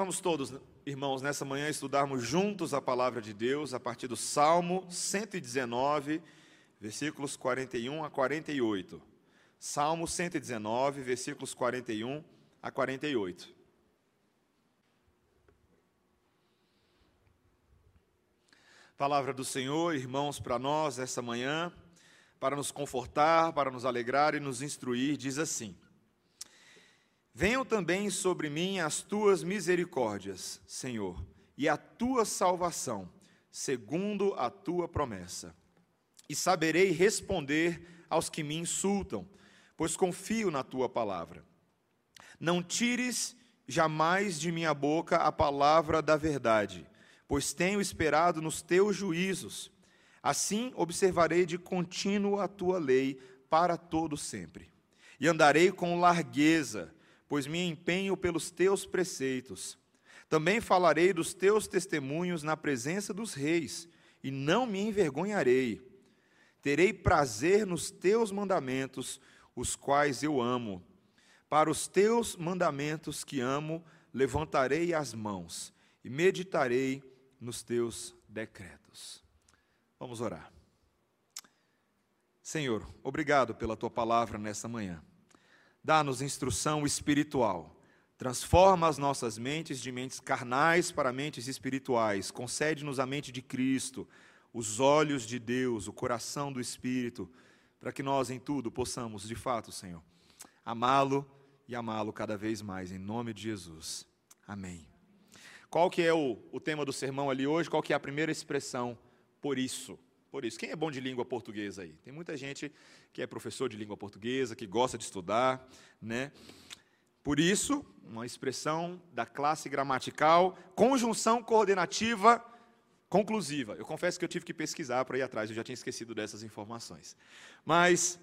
Vamos todos, irmãos, nessa manhã estudarmos juntos a palavra de Deus a partir do Salmo 119, versículos 41 a 48. Salmo 119, versículos 41 a 48. Palavra do Senhor, irmãos, para nós essa manhã, para nos confortar, para nos alegrar e nos instruir, diz assim: Venham também sobre mim as tuas misericórdias, Senhor, e a tua salvação, segundo a tua promessa. E saberei responder aos que me insultam, pois confio na tua palavra. Não tires jamais de minha boca a palavra da verdade pois tenho esperado nos teus juízos. Assim observarei de contínuo a tua lei para todo sempre. E andarei com largueza, pois me empenho pelos teus preceitos. Também falarei dos teus testemunhos na presença dos reis, e não me envergonharei. Terei prazer nos teus mandamentos, os quais eu amo. Para os teus mandamentos que amo, levantarei as mãos e meditarei nos teus decretos. Vamos orar. Senhor, obrigado pela tua palavra nessa manhã. Dá-nos instrução espiritual. Transforma as nossas mentes de mentes carnais para mentes espirituais. Concede-nos a mente de Cristo, os olhos de Deus, o coração do Espírito, para que nós em tudo possamos, de fato, Senhor, amá-lo e amá-lo cada vez mais, em nome de Jesus. Amém. Qual que é o, o tema do sermão ali hoje? Qual que é a primeira expressão? Por isso. Por isso. Quem é bom de língua portuguesa aí? Tem muita gente que é professor de língua portuguesa, que gosta de estudar, né? Por isso, uma expressão da classe gramatical, conjunção coordenativa conclusiva. Eu confesso que eu tive que pesquisar para ir atrás, eu já tinha esquecido dessas informações. Mas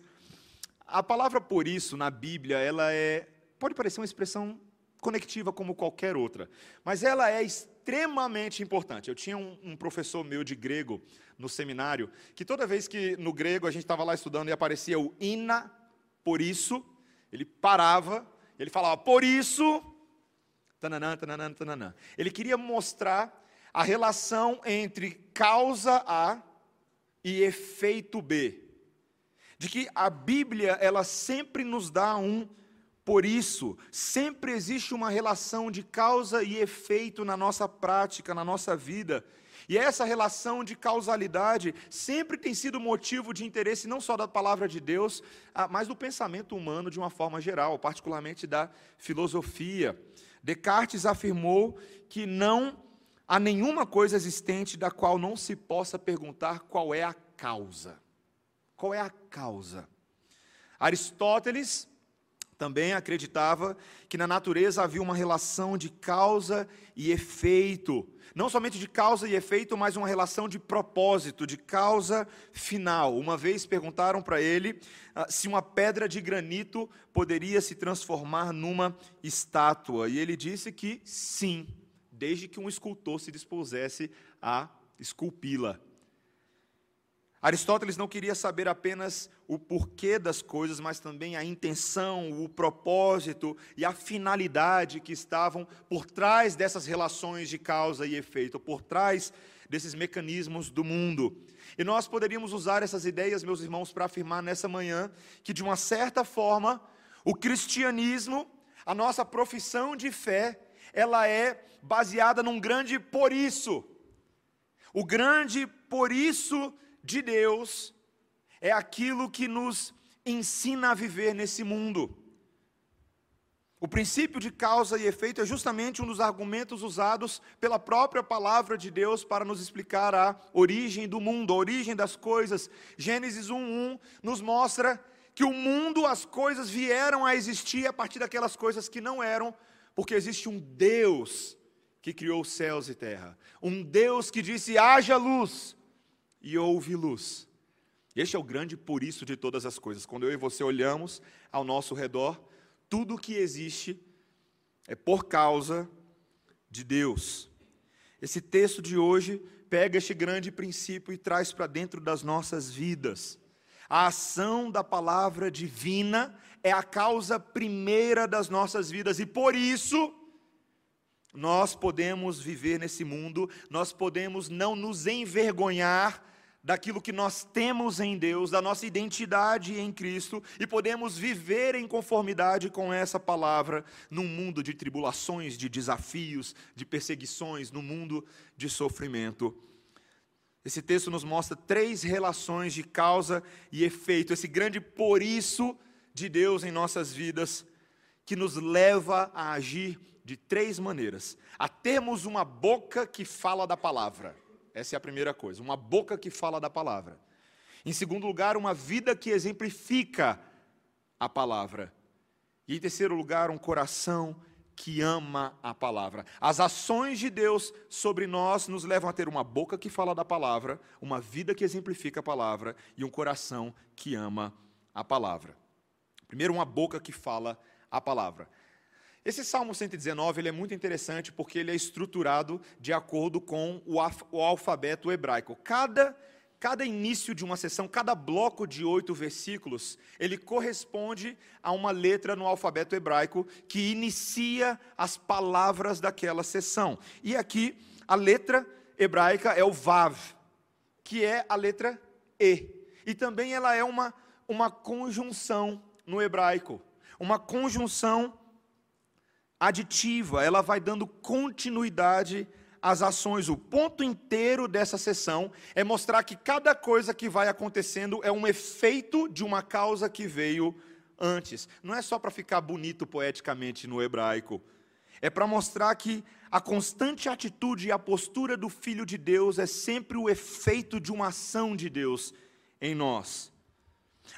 a palavra por isso na Bíblia, ela é pode parecer uma expressão conectiva como qualquer outra, mas ela é importante. Eu tinha um, um, professor meu de grego no seminário, que toda vez que no grego a gente estava lá estudando e aparecia o ina, por isso, ele parava, ele falava, por isso, tananã, tananã, tananã. Ele queria mostrar a relação entre causa A e efeito B. De que a Bíblia, ela sempre nos dá um por isso, sempre existe uma relação de causa e efeito na nossa prática, na nossa vida. E essa relação de causalidade sempre tem sido motivo de interesse não só da palavra de Deus, ah, mas do pensamento humano de uma forma geral, particularmente da filosofia. Descartes afirmou que não há nenhuma coisa existente da qual não se possa perguntar qual é a causa. Qual é a causa? Aristóteles também acreditava que na natureza havia uma relação de causa e efeito. Não somente de causa e efeito, mas uma relação de propósito, de causa final. Uma vez perguntaram para ele ah, se uma pedra de granito poderia se transformar numa estátua. E ele disse que sim, desde que um escultor se dispusesse a esculpi-la. Aristóteles não queria saber apenas o porquê das coisas, mas também a intenção, o propósito e a finalidade que estavam por trás dessas relações de causa e efeito, por trás desses mecanismos do mundo. E nós poderíamos usar essas ideias, meus irmãos, para afirmar nessa manhã que, de uma certa forma, o cristianismo, a nossa profissão de fé, ela é baseada num grande por isso. O grande por isso de Deus é aquilo que nos ensina a viver nesse mundo. O princípio de causa e efeito é justamente um dos argumentos usados pela própria palavra de Deus para nos explicar a origem do mundo, a origem das coisas. Gênesis 1:1 nos mostra que o mundo, as coisas vieram a existir a partir daquelas coisas que não eram, porque existe um Deus que criou céus e terra. Um Deus que disse: haja luz, e houve luz. Este é o grande por isso de todas as coisas. Quando eu e você olhamos ao nosso redor, tudo que existe é por causa de Deus. Esse texto de hoje pega este grande princípio e traz para dentro das nossas vidas. A ação da palavra divina é a causa primeira das nossas vidas e por isso nós podemos viver nesse mundo, nós podemos não nos envergonhar daquilo que nós temos em Deus, da nossa identidade em Cristo, e podemos viver em conformidade com essa palavra num mundo de tribulações, de desafios, de perseguições, no mundo de sofrimento. Esse texto nos mostra três relações de causa e efeito, esse grande por isso de Deus em nossas vidas, que nos leva a agir de três maneiras: a termos uma boca que fala da palavra. Essa é a primeira coisa, uma boca que fala da palavra. Em segundo lugar, uma vida que exemplifica a palavra. E em terceiro lugar, um coração que ama a palavra. As ações de Deus sobre nós nos levam a ter uma boca que fala da palavra, uma vida que exemplifica a palavra e um coração que ama a palavra. Primeiro, uma boca que fala a palavra. Esse Salmo 119 ele é muito interessante porque ele é estruturado de acordo com o, o alfabeto hebraico. Cada, cada início de uma sessão, cada bloco de oito versículos, ele corresponde a uma letra no alfabeto hebraico que inicia as palavras daquela sessão. E aqui a letra hebraica é o Vav, que é a letra E. E também ela é uma, uma conjunção no hebraico, uma conjunção aditiva, ela vai dando continuidade às ações. O ponto inteiro dessa sessão é mostrar que cada coisa que vai acontecendo é um efeito de uma causa que veio antes. Não é só para ficar bonito poeticamente no hebraico. É para mostrar que a constante atitude e a postura do Filho de Deus é sempre o efeito de uma ação de Deus em nós.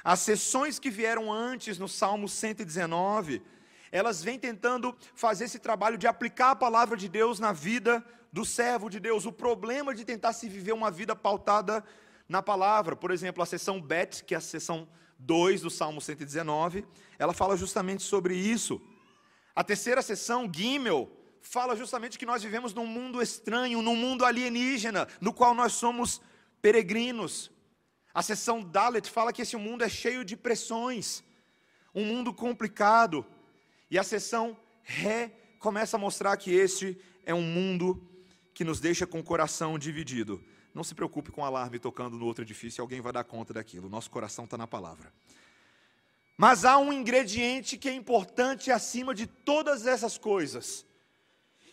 As sessões que vieram antes no Salmo 119 elas vêm tentando fazer esse trabalho de aplicar a palavra de Deus na vida do servo de Deus. O problema de tentar se viver uma vida pautada na palavra, por exemplo, a seção Bet, que é a seção 2 do Salmo 119, ela fala justamente sobre isso. A terceira seção, Gimel, fala justamente que nós vivemos num mundo estranho, num mundo alienígena, no qual nós somos peregrinos. A seção Dalet fala que esse mundo é cheio de pressões, um mundo complicado. E a sessão Ré começa a mostrar que este é um mundo que nos deixa com o coração dividido. Não se preocupe com o alarme tocando no outro edifício, alguém vai dar conta daquilo. Nosso coração está na palavra. Mas há um ingrediente que é importante acima de todas essas coisas.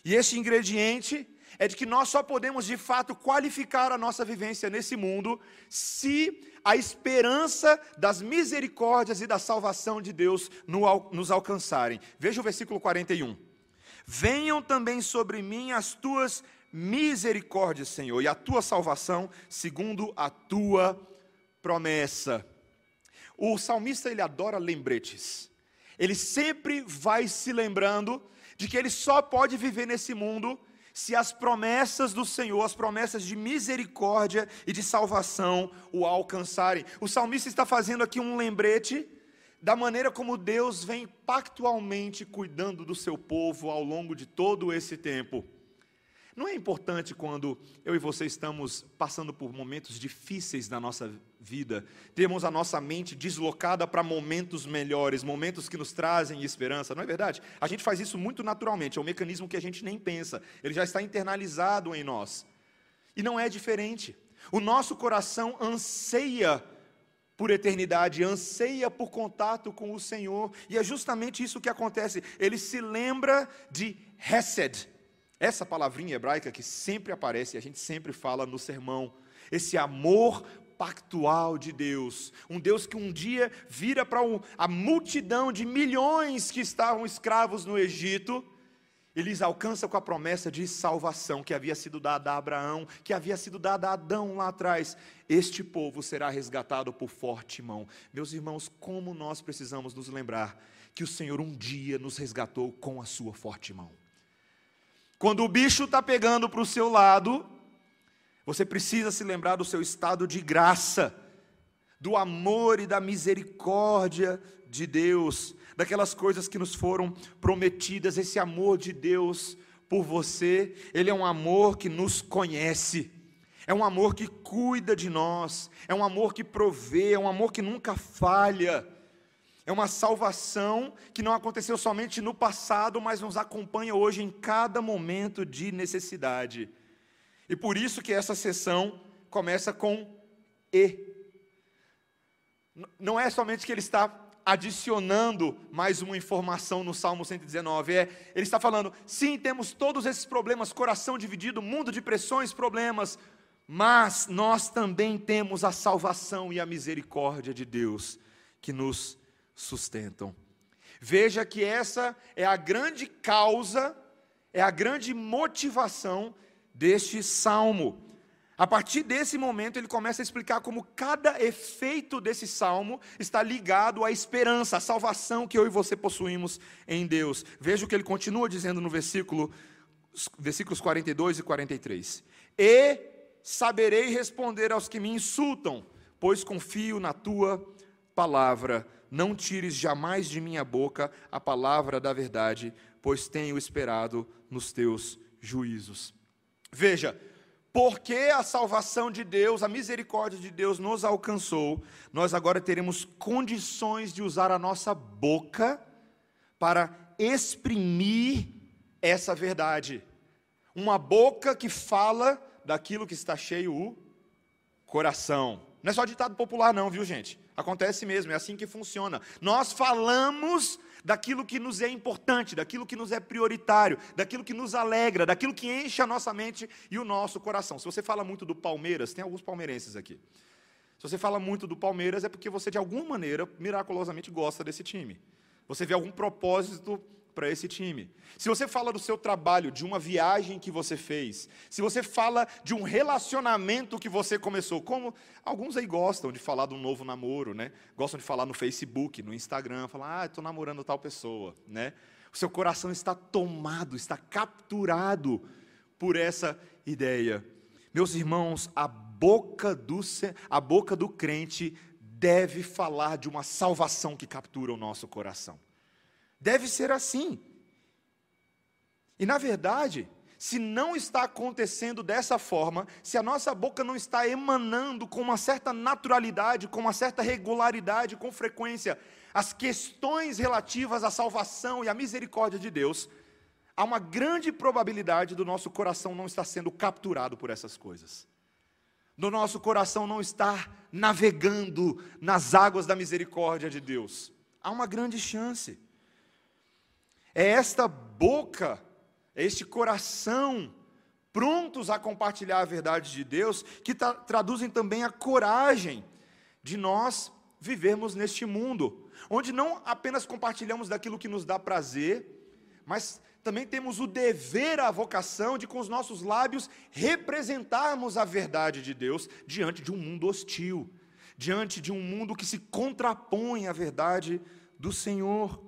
E esse ingrediente é de que nós só podemos de fato qualificar a nossa vivência nesse mundo se a esperança das misericórdias e da salvação de Deus nos alcançarem. Veja o versículo 41. Venham também sobre mim as tuas misericórdias, Senhor, e a tua salvação, segundo a tua promessa. O salmista ele adora lembretes. Ele sempre vai se lembrando de que ele só pode viver nesse mundo se as promessas do Senhor, as promessas de misericórdia e de salvação o alcançarem. O salmista está fazendo aqui um lembrete da maneira como Deus vem pactualmente cuidando do seu povo ao longo de todo esse tempo. Não é importante quando eu e você estamos passando por momentos difíceis da nossa vida, termos a nossa mente deslocada para momentos melhores, momentos que nos trazem esperança, não é verdade? A gente faz isso muito naturalmente, é um mecanismo que a gente nem pensa, ele já está internalizado em nós. E não é diferente. O nosso coração anseia por eternidade, anseia por contato com o Senhor, e é justamente isso que acontece. Ele se lembra de Hesed, essa palavrinha hebraica que sempre aparece, a gente sempre fala no sermão, esse amor pactual de Deus, um Deus que um dia vira para um, a multidão de milhões que estavam escravos no Egito, eles alcançam com a promessa de salvação que havia sido dada a Abraão, que havia sido dada a Adão lá atrás. Este povo será resgatado por forte mão. Meus irmãos, como nós precisamos nos lembrar que o Senhor um dia nos resgatou com a sua forte mão. Quando o bicho está pegando para o seu lado, você precisa se lembrar do seu estado de graça, do amor e da misericórdia de Deus, daquelas coisas que nos foram prometidas, esse amor de Deus por você, ele é um amor que nos conhece. É um amor que cuida de nós, é um amor que provê, é um amor que nunca falha. É uma salvação que não aconteceu somente no passado, mas nos acompanha hoje em cada momento de necessidade. E por isso que essa sessão começa com E. Não é somente que ele está adicionando mais uma informação no Salmo 119, é, ele está falando, sim, temos todos esses problemas, coração dividido, mundo de pressões, problemas, mas nós também temos a salvação e a misericórdia de Deus que nos sustentam. Veja que essa é a grande causa, é a grande motivação deste salmo. A partir desse momento, ele começa a explicar como cada efeito desse salmo está ligado à esperança, à salvação que eu e você possuímos em Deus. Veja o que ele continua dizendo no versículo, versículos 42 e 43. E saberei responder aos que me insultam, pois confio na tua palavra não tires jamais de minha boca a palavra da verdade, pois tenho esperado nos teus juízos. Veja, porque a salvação de Deus, a misericórdia de Deus nos alcançou, nós agora teremos condições de usar a nossa boca para exprimir essa verdade. Uma boca que fala daquilo que está cheio o coração. Não é só ditado popular, não, viu, gente? Acontece mesmo, é assim que funciona. Nós falamos daquilo que nos é importante, daquilo que nos é prioritário, daquilo que nos alegra, daquilo que enche a nossa mente e o nosso coração. Se você fala muito do Palmeiras, tem alguns palmeirenses aqui. Se você fala muito do Palmeiras, é porque você, de alguma maneira, miraculosamente gosta desse time. Você vê algum propósito para esse time. Se você fala do seu trabalho, de uma viagem que você fez, se você fala de um relacionamento que você começou, como alguns aí gostam de falar de um novo namoro, né? Gostam de falar no Facebook, no Instagram, falar, ah, estou namorando tal pessoa, né? O seu coração está tomado, está capturado por essa ideia. Meus irmãos, a boca do, a boca do crente deve falar de uma salvação que captura o nosso coração. Deve ser assim. E na verdade, se não está acontecendo dessa forma, se a nossa boca não está emanando com uma certa naturalidade, com uma certa regularidade, com frequência, as questões relativas à salvação e à misericórdia de Deus, há uma grande probabilidade do nosso coração não estar sendo capturado por essas coisas. Do nosso coração não estar navegando nas águas da misericórdia de Deus. Há uma grande chance. É esta boca, é este coração prontos a compartilhar a verdade de Deus, que tra traduzem também a coragem de nós vivermos neste mundo, onde não apenas compartilhamos daquilo que nos dá prazer, mas também temos o dever, a vocação de, com os nossos lábios, representarmos a verdade de Deus diante de um mundo hostil, diante de um mundo que se contrapõe à verdade do Senhor.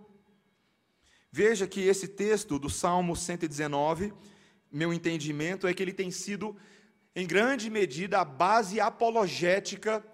Veja que esse texto do Salmo 119, meu entendimento é que ele tem sido, em grande medida, a base apologética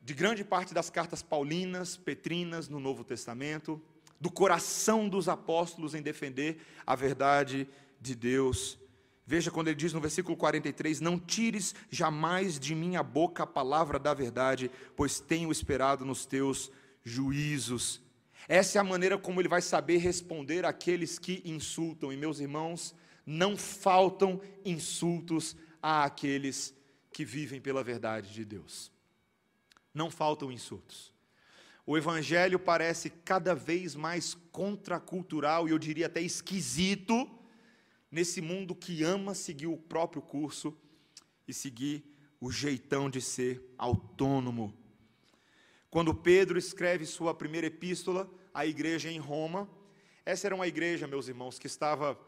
de grande parte das cartas paulinas, petrinas no Novo Testamento, do coração dos apóstolos em defender a verdade de Deus. Veja quando ele diz no versículo 43: Não tires jamais de minha boca a palavra da verdade, pois tenho esperado nos teus juízos. Essa é a maneira como ele vai saber responder àqueles que insultam. E meus irmãos, não faltam insultos àqueles que vivem pela verdade de Deus. Não faltam insultos. O evangelho parece cada vez mais contracultural e eu diria até esquisito nesse mundo que ama seguir o próprio curso e seguir o jeitão de ser autônomo. Quando Pedro escreve sua primeira epístola, a igreja em Roma. Essa era uma igreja, meus irmãos, que estava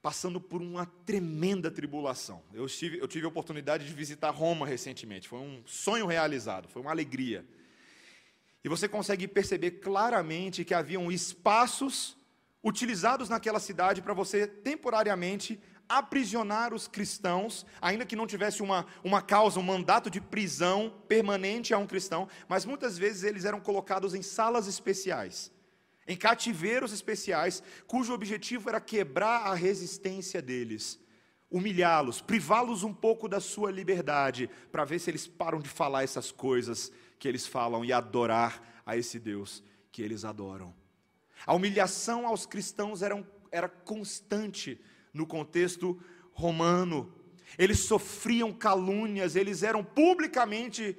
passando por uma tremenda tribulação. Eu tive, eu tive a oportunidade de visitar Roma recentemente, foi um sonho realizado, foi uma alegria. E você consegue perceber claramente que haviam espaços utilizados naquela cidade para você temporariamente aprisionar os cristãos, ainda que não tivesse uma, uma causa, um mandato de prisão permanente a um cristão, mas muitas vezes eles eram colocados em salas especiais, em cativeiros especiais, cujo objetivo era quebrar a resistência deles, humilhá-los, privá-los um pouco da sua liberdade, para ver se eles param de falar essas coisas que eles falam e adorar a esse Deus que eles adoram. A humilhação aos cristãos era, era constante no contexto romano. Eles sofriam calúnias, eles eram publicamente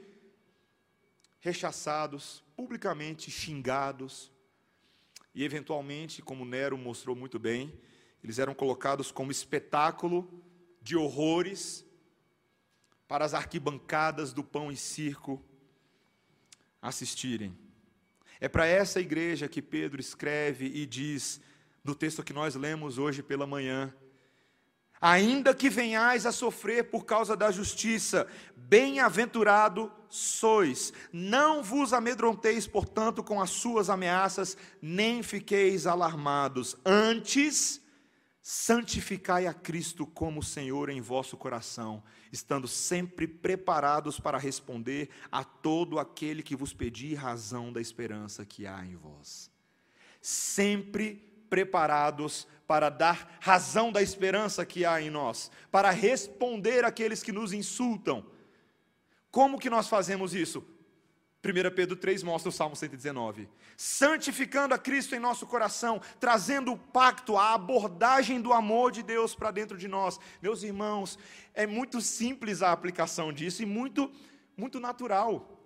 rechaçados, publicamente xingados. E, eventualmente, como Nero mostrou muito bem, eles eram colocados como espetáculo de horrores para as arquibancadas do pão e circo assistirem. É para essa igreja que Pedro escreve e diz, no texto que nós lemos hoje pela manhã: Ainda que venhais a sofrer por causa da justiça, bem-aventurado sois. Não vos amedronteis, portanto, com as suas ameaças, nem fiqueis alarmados. Antes, santificai a Cristo como Senhor em vosso coração, estando sempre preparados para responder a todo aquele que vos pedir razão da esperança que há em vós. Sempre preparados para dar razão da esperança que há em nós, para responder àqueles que nos insultam. Como que nós fazemos isso? 1 Pedro 3 mostra o Salmo 119. Santificando a Cristo em nosso coração, trazendo o pacto, a abordagem do amor de Deus para dentro de nós. Meus irmãos, é muito simples a aplicação disso e muito, muito natural.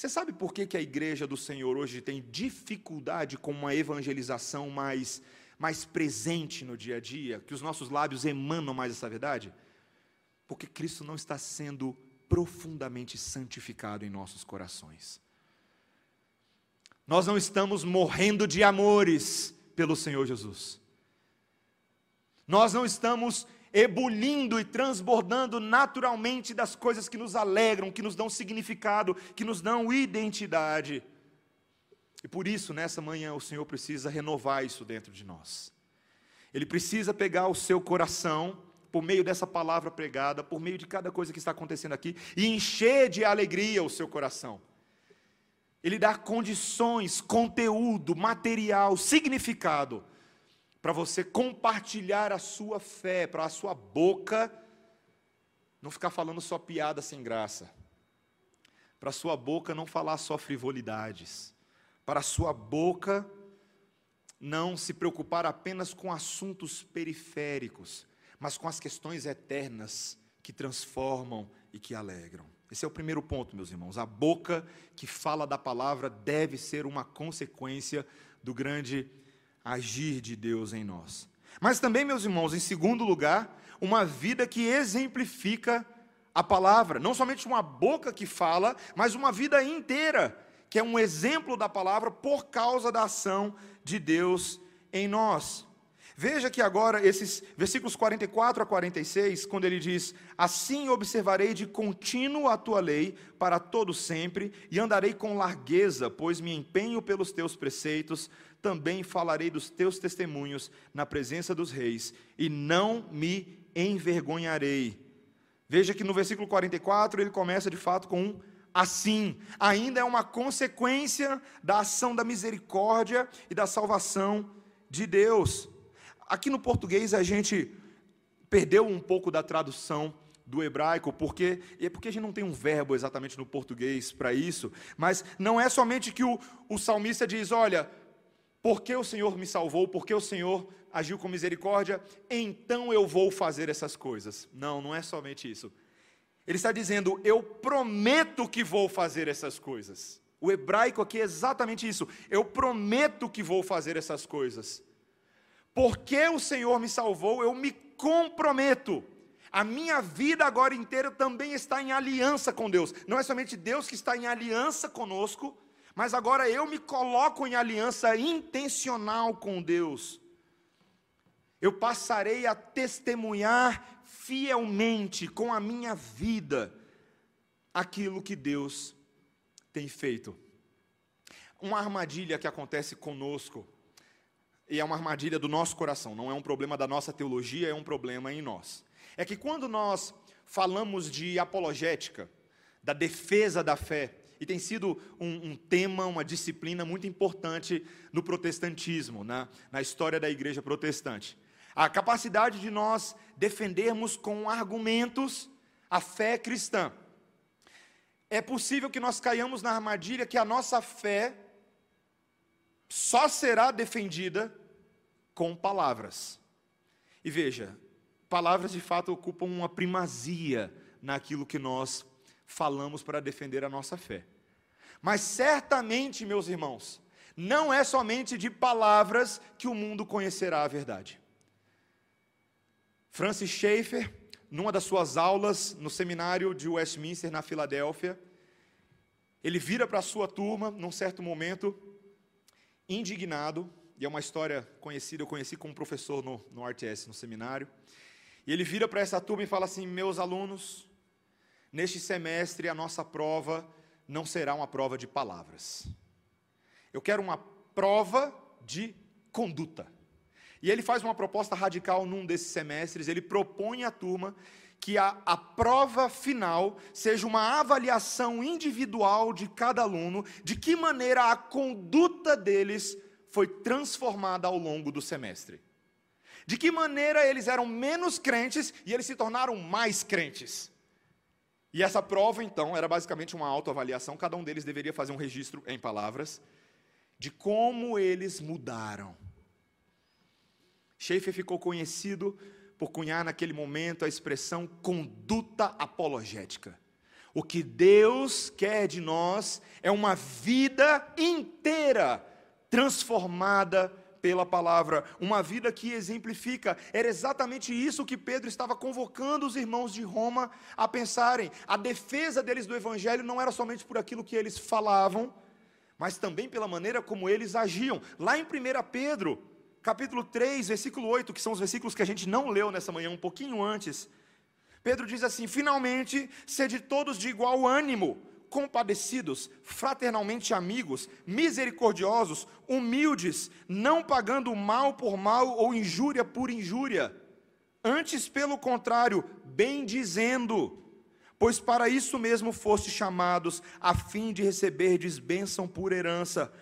Você sabe por que, que a igreja do Senhor hoje tem dificuldade com uma evangelização mais, mais presente no dia a dia? Que os nossos lábios emanam mais essa verdade? Porque Cristo não está sendo profundamente santificado em nossos corações. Nós não estamos morrendo de amores pelo Senhor Jesus. Nós não estamos ebulindo e transbordando naturalmente das coisas que nos alegram, que nos dão significado, que nos dão identidade. E por isso, nessa manhã, o Senhor precisa renovar isso dentro de nós. Ele precisa pegar o seu coração por meio dessa palavra pregada, por meio de cada coisa que está acontecendo aqui, e encher de alegria o seu coração. Ele dá condições, conteúdo, material, significado, para você compartilhar a sua fé, para a sua boca não ficar falando só piada sem graça, para a sua boca não falar só frivolidades, para a sua boca não se preocupar apenas com assuntos periféricos, mas com as questões eternas que transformam e que alegram. Esse é o primeiro ponto, meus irmãos. A boca que fala da palavra deve ser uma consequência do grande agir de Deus em nós. Mas também, meus irmãos, em segundo lugar, uma vida que exemplifica a palavra. Não somente uma boca que fala, mas uma vida inteira, que é um exemplo da palavra por causa da ação de Deus em nós. Veja que agora, esses versículos 44 a 46, quando ele diz: Assim observarei de contínuo a tua lei para todo sempre, e andarei com largueza, pois me empenho pelos teus preceitos, também falarei dos teus testemunhos na presença dos reis, e não me envergonharei. Veja que no versículo 44 ele começa de fato com um assim, ainda é uma consequência da ação da misericórdia e da salvação de Deus. Aqui no português a gente perdeu um pouco da tradução do hebraico, porque é porque a gente não tem um verbo exatamente no português para isso, mas não é somente que o, o salmista diz, olha, porque o Senhor me salvou, porque o Senhor agiu com misericórdia, então eu vou fazer essas coisas. Não, não é somente isso. Ele está dizendo, eu prometo que vou fazer essas coisas. O hebraico aqui é exatamente isso. Eu prometo que vou fazer essas coisas. Porque o Senhor me salvou, eu me comprometo. A minha vida agora inteira também está em aliança com Deus. Não é somente Deus que está em aliança conosco, mas agora eu me coloco em aliança intencional com Deus. Eu passarei a testemunhar fielmente com a minha vida aquilo que Deus tem feito. Uma armadilha que acontece conosco e é uma armadilha do nosso coração, não é um problema da nossa teologia, é um problema em nós. É que quando nós falamos de apologética, da defesa da fé, e tem sido um, um tema, uma disciplina muito importante no protestantismo, na, na história da igreja protestante. A capacidade de nós defendermos com argumentos a fé cristã. É possível que nós caiamos na armadilha que a nossa fé só será defendida com palavras. E veja, palavras de fato ocupam uma primazia naquilo que nós falamos para defender a nossa fé. Mas certamente, meus irmãos, não é somente de palavras que o mundo conhecerá a verdade. Francis Schaeffer, numa das suas aulas no seminário de Westminster, na Filadélfia, ele vira para a sua turma, num certo momento, indignado, e é uma história conhecida, eu conheci como professor no, no RTS, no seminário, e ele vira para essa turma e fala assim: Meus alunos, neste semestre a nossa prova não será uma prova de palavras, eu quero uma prova de conduta. E ele faz uma proposta radical num desses semestres, ele propõe à turma que a, a prova final seja uma avaliação individual de cada aluno, de que maneira a conduta deles foi transformada ao longo do semestre. De que maneira eles eram menos crentes e eles se tornaram mais crentes. E essa prova, então, era basicamente uma autoavaliação, cada um deles deveria fazer um registro em palavras de como eles mudaram. Schaefer ficou conhecido por cunhar naquele momento a expressão conduta apologética. O que Deus quer de nós é uma vida inteira transformada pela palavra, uma vida que exemplifica. Era exatamente isso que Pedro estava convocando os irmãos de Roma a pensarem. A defesa deles do evangelho não era somente por aquilo que eles falavam, mas também pela maneira como eles agiam. Lá em 1 Pedro, capítulo 3, versículo 8, que são os versículos que a gente não leu nessa manhã, um pouquinho antes. Pedro diz assim: Finalmente, sede todos de igual ânimo, compadecidos, fraternalmente amigos, misericordiosos, humildes, não pagando mal por mal ou injúria por injúria. Antes, pelo contrário, bendizendo, pois para isso mesmo foste chamados, a fim de receberdes bênção por herança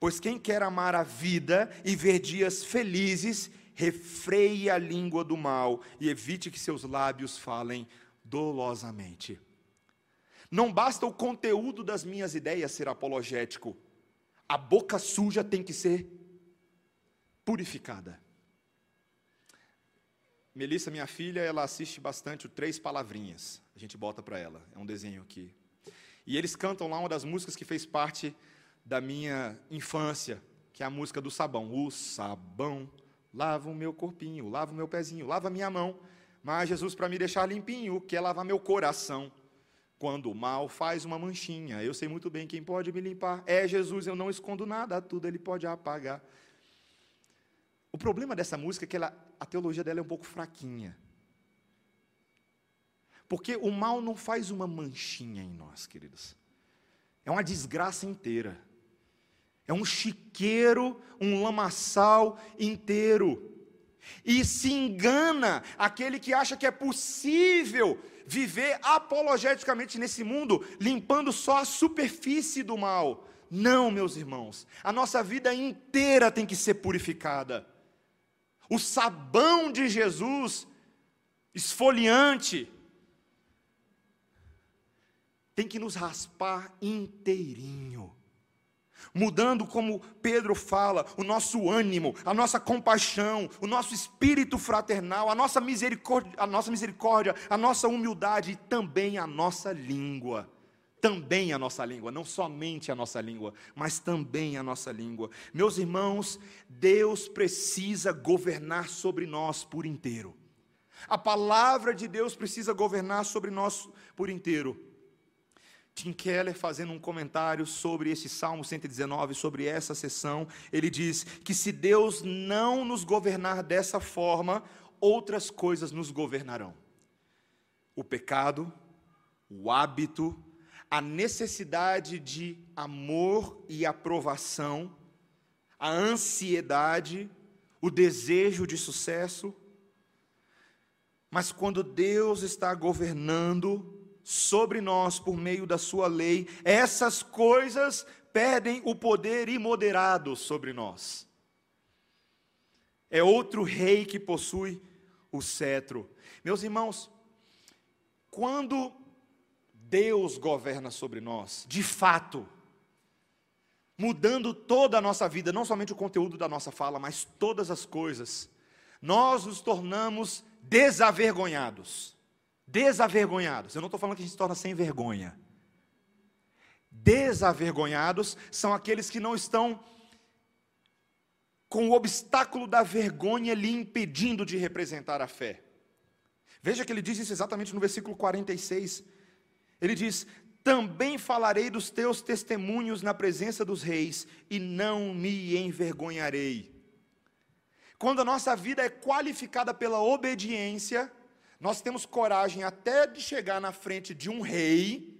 Pois quem quer amar a vida e ver dias felizes, refreie a língua do mal e evite que seus lábios falem dolosamente. Não basta o conteúdo das minhas ideias ser apologético, a boca suja tem que ser purificada. Melissa, minha filha, ela assiste bastante o Três Palavrinhas. A gente bota para ela, é um desenho aqui. E eles cantam lá uma das músicas que fez parte da minha infância, que é a música do sabão. O sabão lava o meu corpinho, lava o meu pezinho, lava a minha mão. Mas Jesus, para me deixar limpinho, quer lavar meu coração. Quando o mal faz uma manchinha, eu sei muito bem quem pode me limpar. É Jesus, eu não escondo nada, tudo ele pode apagar. O problema dessa música é que ela, a teologia dela é um pouco fraquinha. Porque o mal não faz uma manchinha em nós, queridos. É uma desgraça inteira. É um chiqueiro, um lamaçal inteiro. E se engana aquele que acha que é possível viver apologeticamente nesse mundo, limpando só a superfície do mal. Não, meus irmãos, a nossa vida inteira tem que ser purificada. O sabão de Jesus, esfoliante, tem que nos raspar inteirinho mudando, como Pedro fala, o nosso ânimo, a nossa compaixão, o nosso espírito fraternal, a nossa misericórdia, a nossa, misericórdia, a nossa humildade e também a nossa língua. Também a nossa língua, não somente a nossa língua, mas também a nossa língua. Meus irmãos, Deus precisa governar sobre nós por inteiro. A palavra de Deus precisa governar sobre nós por inteiro. Tim Keller, fazendo um comentário sobre esse Salmo 119, sobre essa sessão, ele diz que se Deus não nos governar dessa forma, outras coisas nos governarão. O pecado, o hábito, a necessidade de amor e aprovação, a ansiedade, o desejo de sucesso. Mas quando Deus está governando, sobre nós por meio da sua lei, essas coisas perdem o poder imoderado sobre nós. É outro rei que possui o cetro. Meus irmãos, quando Deus governa sobre nós, de fato, mudando toda a nossa vida, não somente o conteúdo da nossa fala, mas todas as coisas, nós nos tornamos desavergonhados. Desavergonhados. Eu não estou falando que a gente se torna sem vergonha. Desavergonhados são aqueles que não estão com o obstáculo da vergonha lhe impedindo de representar a fé. Veja que ele diz isso exatamente no versículo 46. Ele diz: Também falarei dos teus testemunhos na presença dos reis, e não me envergonharei. Quando a nossa vida é qualificada pela obediência, nós temos coragem até de chegar na frente de um rei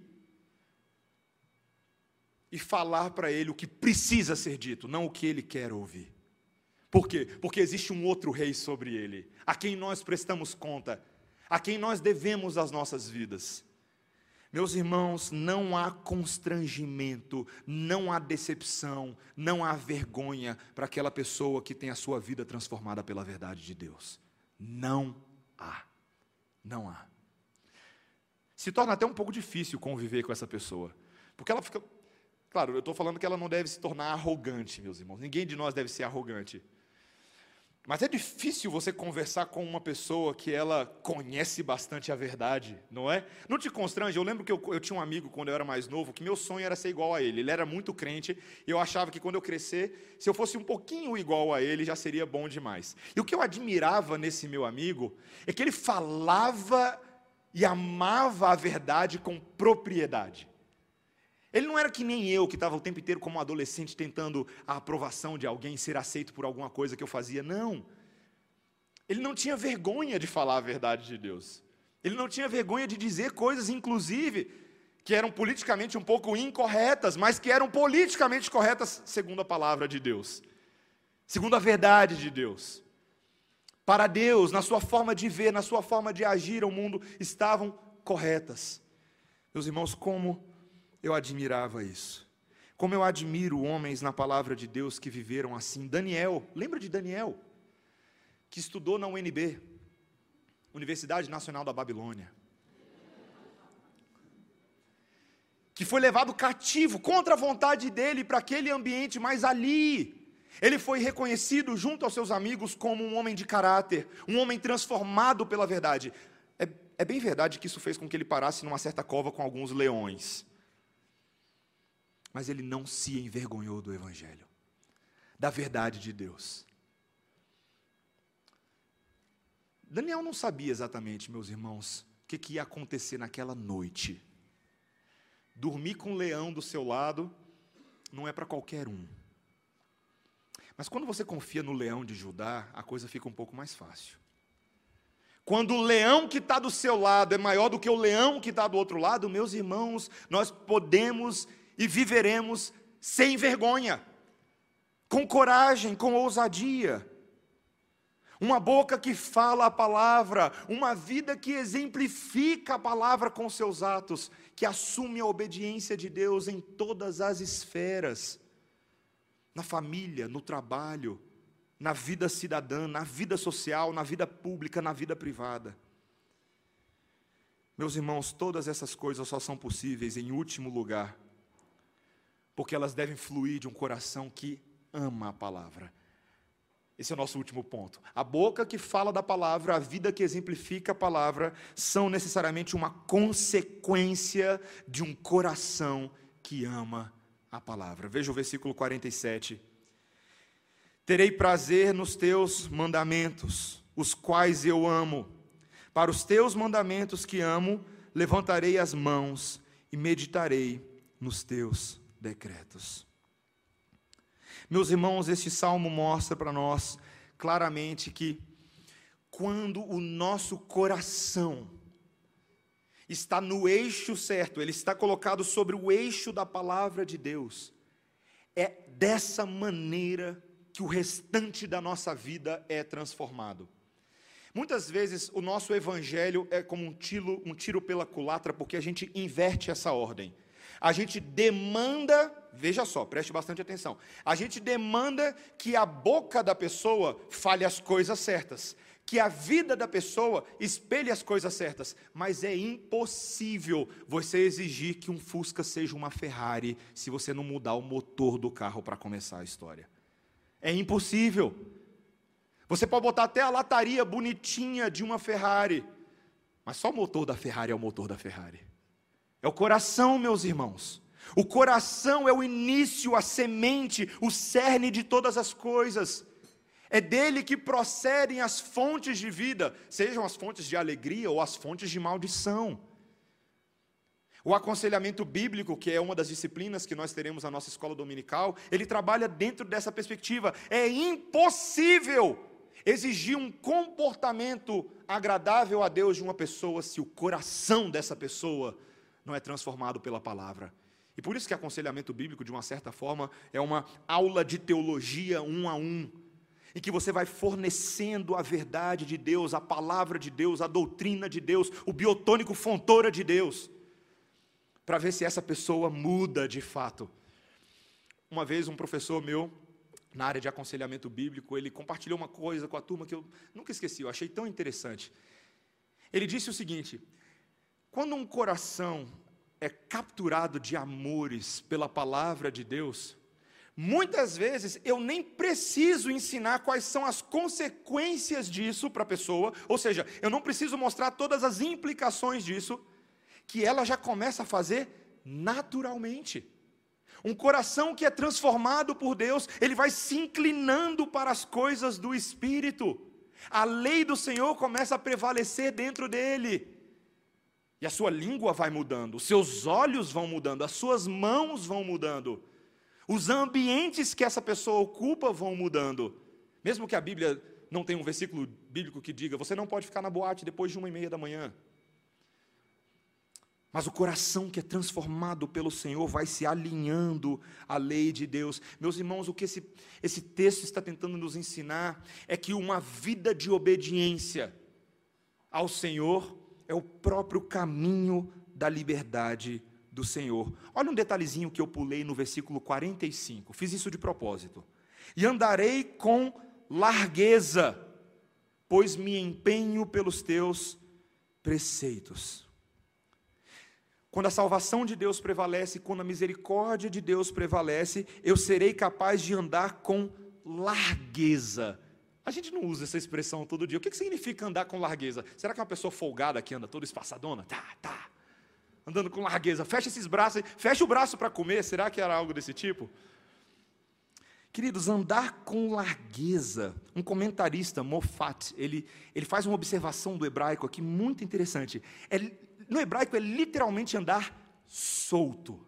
e falar para ele o que precisa ser dito, não o que ele quer ouvir. Por quê? Porque existe um outro rei sobre ele, a quem nós prestamos conta, a quem nós devemos as nossas vidas. Meus irmãos, não há constrangimento, não há decepção, não há vergonha para aquela pessoa que tem a sua vida transformada pela verdade de Deus. Não há. Não há. Se torna até um pouco difícil conviver com essa pessoa, porque ela fica. Claro, eu estou falando que ela não deve se tornar arrogante, meus irmãos. Ninguém de nós deve ser arrogante. Mas é difícil você conversar com uma pessoa que ela conhece bastante a verdade, não é? Não te constrange? Eu lembro que eu, eu, tinha um amigo quando eu era mais novo, que meu sonho era ser igual a ele. Ele era muito crente, e eu achava que quando eu crescer, se eu fosse um pouquinho igual a ele, já seria bom demais. E o que eu admirava nesse meu amigo é que ele falava e amava a verdade com propriedade. Ele não era que nem eu, que estava o tempo inteiro como adolescente tentando a aprovação de alguém, ser aceito por alguma coisa que eu fazia. Não. Ele não tinha vergonha de falar a verdade de Deus. Ele não tinha vergonha de dizer coisas, inclusive, que eram politicamente um pouco incorretas, mas que eram politicamente corretas segundo a palavra de Deus, segundo a verdade de Deus. Para Deus, na sua forma de ver, na sua forma de agir ao mundo, estavam corretas. Meus irmãos, como eu admirava isso. Como eu admiro homens na palavra de Deus que viveram assim. Daniel, lembra de Daniel? Que estudou na UNB, Universidade Nacional da Babilônia. Que foi levado cativo contra a vontade dele para aquele ambiente, mas ali ele foi reconhecido junto aos seus amigos como um homem de caráter, um homem transformado pela verdade. É, é bem verdade que isso fez com que ele parasse numa certa cova com alguns leões mas ele não se envergonhou do Evangelho, da verdade de Deus. Daniel não sabia exatamente, meus irmãos, o que, que ia acontecer naquela noite. Dormir com um leão do seu lado não é para qualquer um. Mas quando você confia no leão de Judá, a coisa fica um pouco mais fácil. Quando o leão que está do seu lado é maior do que o leão que está do outro lado, meus irmãos, nós podemos e viveremos sem vergonha, com coragem, com ousadia. Uma boca que fala a palavra, uma vida que exemplifica a palavra com seus atos, que assume a obediência de Deus em todas as esferas na família, no trabalho, na vida cidadã, na vida social, na vida pública, na vida privada. Meus irmãos, todas essas coisas só são possíveis, em último lugar, porque elas devem fluir de um coração que ama a palavra. Esse é o nosso último ponto. A boca que fala da palavra, a vida que exemplifica a palavra, são necessariamente uma consequência de um coração que ama a palavra. Veja o versículo 47. Terei prazer nos teus mandamentos, os quais eu amo. Para os teus mandamentos que amo, levantarei as mãos e meditarei nos teus decretos. Meus irmãos, este salmo mostra para nós claramente que quando o nosso coração está no eixo certo, ele está colocado sobre o eixo da palavra de Deus, é dessa maneira que o restante da nossa vida é transformado. Muitas vezes o nosso evangelho é como um tiro, um tiro pela culatra, porque a gente inverte essa ordem a gente demanda, veja só, preste bastante atenção. A gente demanda que a boca da pessoa fale as coisas certas, que a vida da pessoa espelhe as coisas certas, mas é impossível você exigir que um Fusca seja uma Ferrari se você não mudar o motor do carro para começar a história. É impossível. Você pode botar até a lataria bonitinha de uma Ferrari, mas só o motor da Ferrari é o motor da Ferrari. É o coração, meus irmãos. O coração é o início, a semente, o cerne de todas as coisas. É dele que procedem as fontes de vida, sejam as fontes de alegria ou as fontes de maldição. O aconselhamento bíblico, que é uma das disciplinas que nós teremos na nossa escola dominical, ele trabalha dentro dessa perspectiva. É impossível exigir um comportamento agradável a Deus de uma pessoa se o coração dessa pessoa não é transformado pela palavra. E por isso que aconselhamento bíblico, de uma certa forma, é uma aula de teologia um a um em que você vai fornecendo a verdade de Deus, a palavra de Deus, a doutrina de Deus, o biotônico fontora de Deus, para ver se essa pessoa muda de fato. Uma vez um professor meu, na área de aconselhamento bíblico, ele compartilhou uma coisa com a turma que eu nunca esqueci, eu achei tão interessante. Ele disse o seguinte: quando um coração é capturado de amores pela palavra de Deus, Muitas vezes eu nem preciso ensinar quais são as consequências disso para a pessoa, ou seja, eu não preciso mostrar todas as implicações disso, que ela já começa a fazer naturalmente. Um coração que é transformado por Deus, ele vai se inclinando para as coisas do Espírito. A lei do Senhor começa a prevalecer dentro dele. E a sua língua vai mudando, os seus olhos vão mudando, as suas mãos vão mudando. Os ambientes que essa pessoa ocupa vão mudando. Mesmo que a Bíblia não tenha um versículo bíblico que diga, você não pode ficar na boate depois de uma e meia da manhã. Mas o coração que é transformado pelo Senhor vai se alinhando à lei de Deus. Meus irmãos, o que esse, esse texto está tentando nos ensinar é que uma vida de obediência ao Senhor é o próprio caminho da liberdade do Senhor. Olha um detalhezinho que eu pulei no versículo 45. Fiz isso de propósito. E andarei com largueza, pois me empenho pelos teus preceitos. Quando a salvação de Deus prevalece, quando a misericórdia de Deus prevalece, eu serei capaz de andar com largueza. A gente não usa essa expressão todo dia. O que significa andar com largueza? Será que é uma pessoa folgada que anda toda espaçadona? Tá, tá andando com largueza. Fecha esses braços, fecha o braço para comer. Será que era algo desse tipo? Queridos, andar com largueza. Um comentarista, Moffat, ele, ele faz uma observação do hebraico aqui muito interessante. É, no hebraico é literalmente andar solto.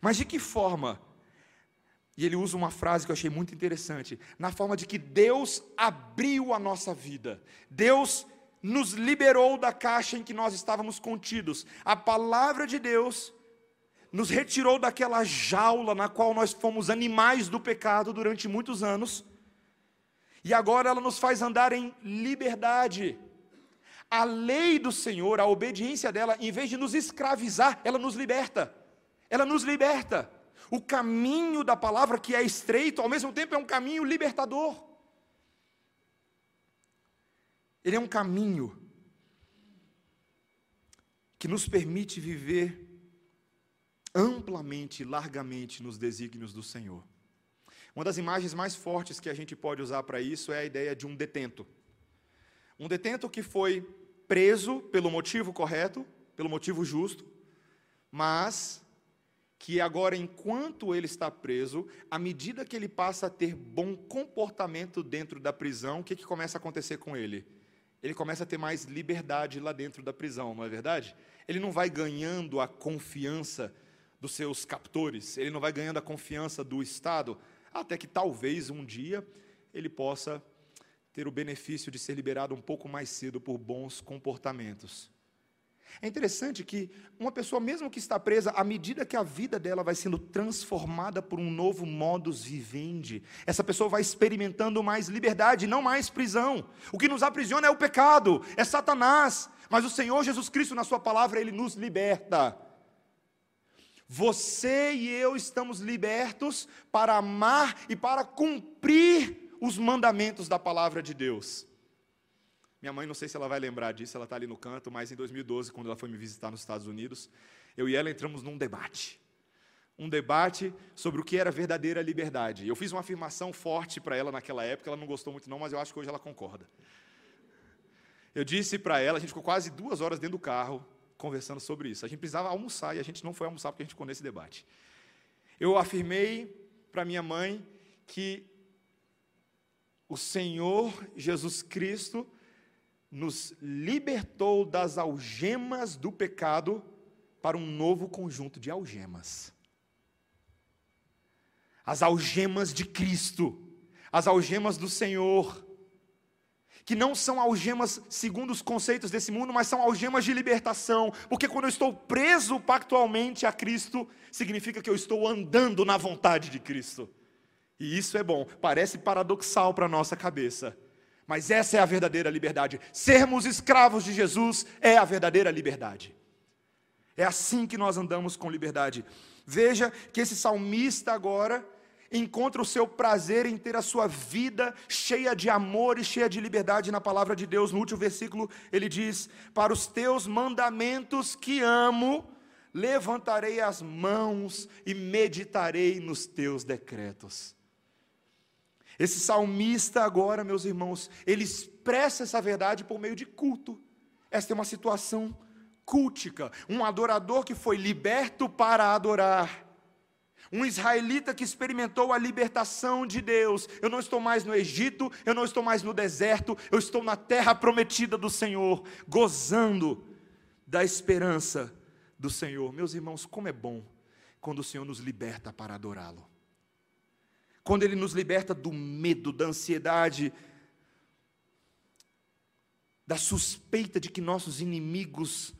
Mas de que forma? E ele usa uma frase que eu achei muito interessante: na forma de que Deus abriu a nossa vida. Deus nos liberou da caixa em que nós estávamos contidos. A palavra de Deus nos retirou daquela jaula na qual nós fomos animais do pecado durante muitos anos. E agora ela nos faz andar em liberdade. A lei do Senhor, a obediência dela, em vez de nos escravizar, ela nos liberta. Ela nos liberta. O caminho da palavra, que é estreito, ao mesmo tempo é um caminho libertador. Ele é um caminho que nos permite viver amplamente, largamente nos desígnios do Senhor. Uma das imagens mais fortes que a gente pode usar para isso é a ideia de um detento. Um detento que foi preso pelo motivo correto, pelo motivo justo, mas que agora, enquanto ele está preso, à medida que ele passa a ter bom comportamento dentro da prisão, o que, que começa a acontecer com ele? ele começa a ter mais liberdade lá dentro da prisão, não é verdade? Ele não vai ganhando a confiança dos seus captores, ele não vai ganhando a confiança do Estado, até que talvez um dia ele possa ter o benefício de ser liberado um pouco mais cedo por bons comportamentos. É interessante que uma pessoa, mesmo que está presa, à medida que a vida dela vai sendo transformada por um novo modus vivendi, essa pessoa vai experimentando mais liberdade, não mais prisão. O que nos aprisiona é o pecado, é Satanás, mas o Senhor Jesus Cristo, na Sua palavra, Ele nos liberta. Você e eu estamos libertos para amar e para cumprir os mandamentos da palavra de Deus. Minha mãe, não sei se ela vai lembrar disso, ela está ali no canto, mas em 2012, quando ela foi me visitar nos Estados Unidos, eu e ela entramos num debate. Um debate sobre o que era verdadeira liberdade. Eu fiz uma afirmação forte para ela naquela época, ela não gostou muito, não, mas eu acho que hoje ela concorda. Eu disse para ela, a gente ficou quase duas horas dentro do carro conversando sobre isso. A gente precisava almoçar e a gente não foi almoçar porque a gente ficou nesse debate. Eu afirmei para minha mãe que o Senhor Jesus Cristo nos libertou das algemas do pecado para um novo conjunto de algemas. As algemas de Cristo, as algemas do Senhor, que não são algemas segundo os conceitos desse mundo, mas são algemas de libertação, porque quando eu estou preso pactualmente a Cristo, significa que eu estou andando na vontade de Cristo. E isso é bom, parece paradoxal para a nossa cabeça mas essa é a verdadeira liberdade. Sermos escravos de Jesus é a verdadeira liberdade. É assim que nós andamos com liberdade. Veja que esse salmista agora encontra o seu prazer em ter a sua vida cheia de amor e cheia de liberdade na palavra de Deus. No último versículo, ele diz: Para os teus mandamentos que amo, levantarei as mãos e meditarei nos teus decretos. Esse salmista, agora, meus irmãos, ele expressa essa verdade por meio de culto. Esta é uma situação cultica. Um adorador que foi liberto para adorar. Um israelita que experimentou a libertação de Deus. Eu não estou mais no Egito, eu não estou mais no deserto, eu estou na terra prometida do Senhor, gozando da esperança do Senhor. Meus irmãos, como é bom quando o Senhor nos liberta para adorá-lo quando Ele nos liberta do medo, da ansiedade, da suspeita de que nossos inimigos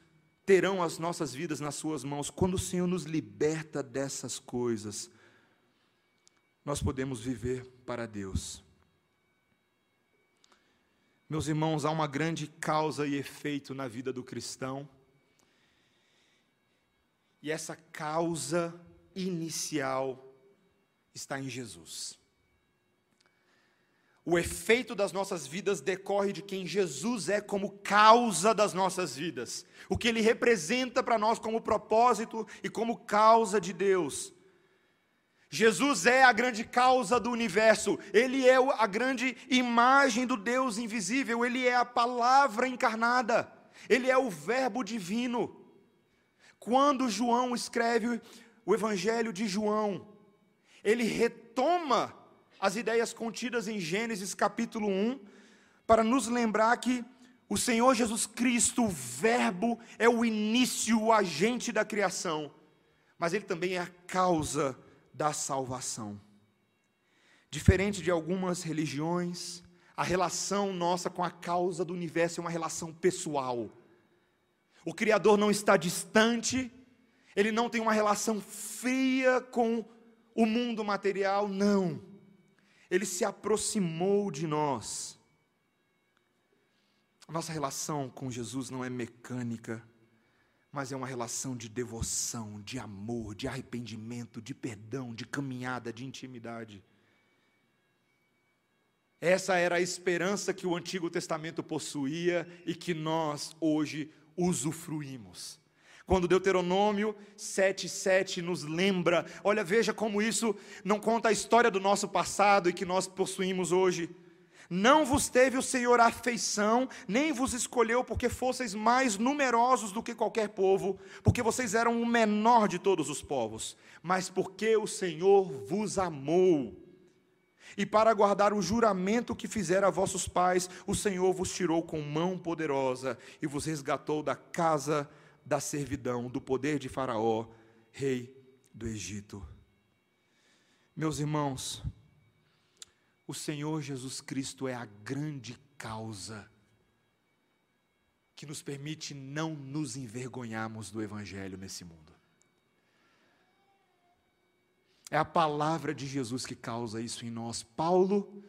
terão as nossas vidas nas Suas mãos, quando o Senhor nos liberta dessas coisas, nós podemos viver para Deus. Meus irmãos, há uma grande causa e efeito na vida do cristão, e essa causa inicial está em Jesus. O efeito das nossas vidas decorre de quem Jesus é como causa das nossas vidas, o que ele representa para nós como propósito e como causa de Deus. Jesus é a grande causa do universo, ele é a grande imagem do Deus invisível, ele é a palavra encarnada, ele é o Verbo divino. Quando João escreve o Evangelho de João, ele retoma as ideias contidas em Gênesis capítulo 1, para nos lembrar que o Senhor Jesus Cristo, o Verbo, é o início, o agente da criação, mas ele também é a causa da salvação. Diferente de algumas religiões, a relação nossa com a causa do universo é uma relação pessoal. O Criador não está distante, ele não tem uma relação fria com o mundo material, não. Ele se aproximou de nós. Nossa relação com Jesus não é mecânica, mas é uma relação de devoção, de amor, de arrependimento, de perdão, de caminhada, de intimidade. Essa era a esperança que o Antigo Testamento possuía e que nós hoje usufruímos. Quando Deuteronômio 7,7 nos lembra, olha, veja como isso não conta a história do nosso passado e que nós possuímos hoje. Não vos teve o Senhor afeição, nem vos escolheu porque fosseis mais numerosos do que qualquer povo, porque vocês eram o menor de todos os povos, mas porque o Senhor vos amou. E para guardar o juramento que fizera a vossos pais, o Senhor vos tirou com mão poderosa e vos resgatou da casa de da servidão, do poder de Faraó, rei do Egito. Meus irmãos, o Senhor Jesus Cristo é a grande causa que nos permite não nos envergonharmos do Evangelho nesse mundo. É a palavra de Jesus que causa isso em nós. Paulo,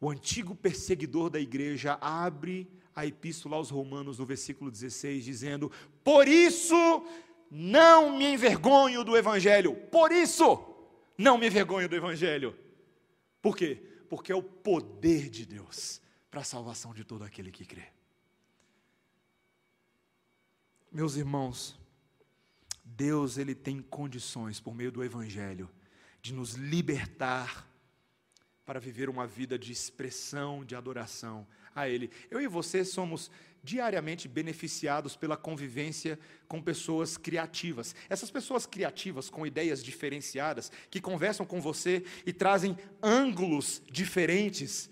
o antigo perseguidor da igreja, abre a epístola aos Romanos, no versículo 16, dizendo: Por isso não me envergonho do Evangelho, por isso não me envergonho do Evangelho. Por quê? Porque é o poder de Deus para a salvação de todo aquele que crê. Meus irmãos, Deus ele tem condições por meio do evangelho de nos libertar para viver uma vida de expressão, de adoração a ele. Eu e você somos diariamente beneficiados pela convivência com pessoas criativas. Essas pessoas criativas com ideias diferenciadas, que conversam com você e trazem ângulos diferentes,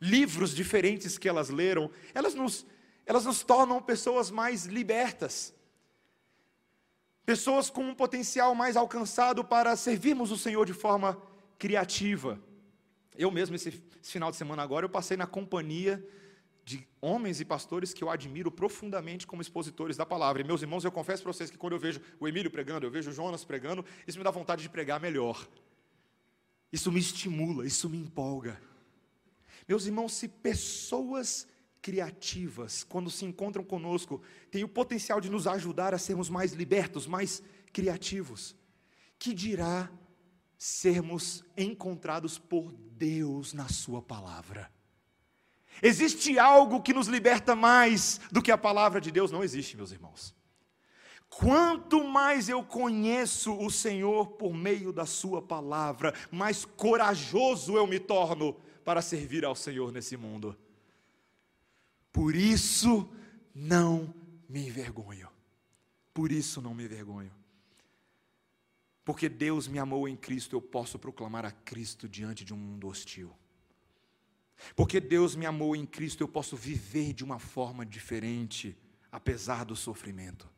livros diferentes que elas leram, elas nos, elas nos tornam pessoas mais libertas. Pessoas com um potencial mais alcançado para servirmos o Senhor de forma criativa. Eu mesmo, esse, final de semana agora, eu passei na companhia de homens e pastores que eu admiro profundamente como expositores da palavra. E meus irmãos, eu confesso para vocês que quando eu vejo o Emílio pregando, eu vejo o Jonas pregando, isso me dá vontade de pregar melhor. Isso me estimula, isso me empolga. Meus irmãos, se pessoas criativas, quando se encontram conosco, têm o potencial de nos ajudar a sermos mais libertos, mais criativos, que dirá sermos encontrados por Deus na Sua palavra? Existe algo que nos liberta mais do que a palavra de Deus? Não existe, meus irmãos. Quanto mais eu conheço o Senhor por meio da Sua palavra, mais corajoso eu me torno para servir ao Senhor nesse mundo. Por isso não me envergonho. Por isso não me envergonho. Porque Deus me amou em Cristo, eu posso proclamar a Cristo diante de um mundo hostil. Porque Deus me amou em Cristo, eu posso viver de uma forma diferente, apesar do sofrimento.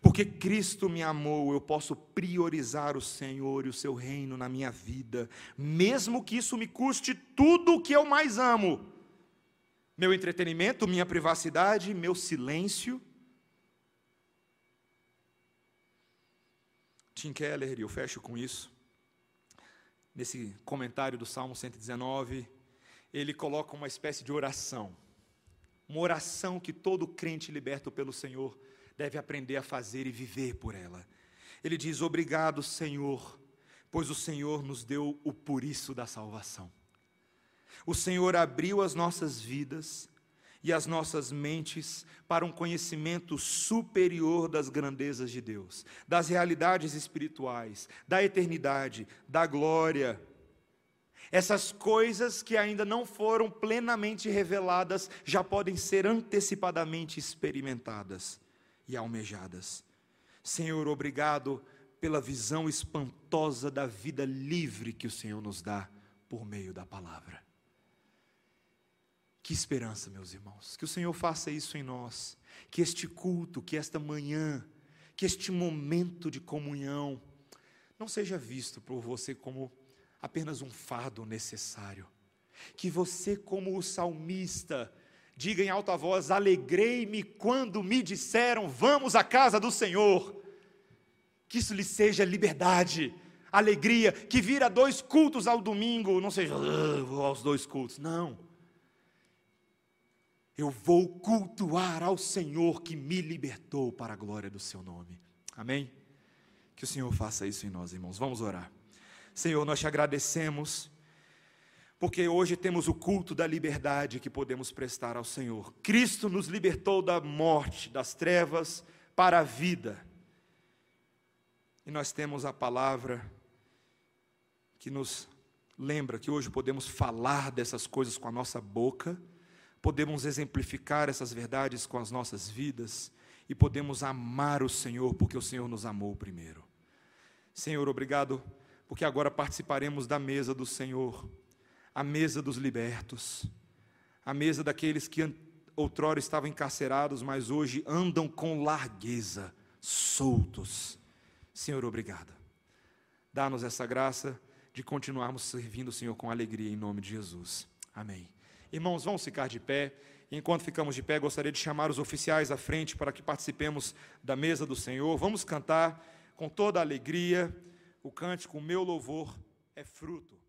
Porque Cristo me amou, eu posso priorizar o Senhor e o seu reino na minha vida, mesmo que isso me custe tudo o que eu mais amo: meu entretenimento, minha privacidade, meu silêncio. Tim Keller, e eu fecho com isso, nesse comentário do Salmo 119, ele coloca uma espécie de oração. Uma oração que todo crente liberto pelo Senhor deve aprender a fazer e viver por ela. Ele diz: Obrigado, Senhor, pois o Senhor nos deu o puriço da salvação. O Senhor abriu as nossas vidas e as nossas mentes para um conhecimento superior das grandezas de Deus, das realidades espirituais, da eternidade, da glória essas coisas que ainda não foram plenamente reveladas já podem ser antecipadamente experimentadas e almejadas. Senhor, obrigado pela visão espantosa da vida livre que o Senhor nos dá por meio da palavra. Que esperança, meus irmãos, que o Senhor faça isso em nós, que este culto, que esta manhã, que este momento de comunhão não seja visto por você como apenas um fardo necessário. Que você, como o salmista, diga em alta voz: Alegrei-me quando me disseram, vamos à casa do Senhor. Que isso lhe seja liberdade, alegria, que vira dois cultos ao domingo, não seja ah, vou aos dois cultos, não. Eu vou cultuar ao Senhor que me libertou para a glória do seu nome. Amém? Que o Senhor faça isso em nós, irmãos. Vamos orar. Senhor, nós te agradecemos, porque hoje temos o culto da liberdade que podemos prestar ao Senhor. Cristo nos libertou da morte, das trevas, para a vida. E nós temos a palavra que nos lembra que hoje podemos falar dessas coisas com a nossa boca, podemos exemplificar essas verdades com as nossas vidas e podemos amar o Senhor porque o Senhor nos amou primeiro. Senhor, obrigado porque agora participaremos da mesa do Senhor, a mesa dos libertos, a mesa daqueles que outrora estavam encarcerados, mas hoje andam com largueza, soltos. Senhor, obrigado. Dá-nos essa graça de continuarmos servindo o Senhor com alegria em nome de Jesus. Amém. Irmãos, vamos ficar de pé. Enquanto ficamos de pé, gostaria de chamar os oficiais à frente para que participemos da mesa do Senhor. Vamos cantar com toda a alegria o cântico, o meu louvor é fruto.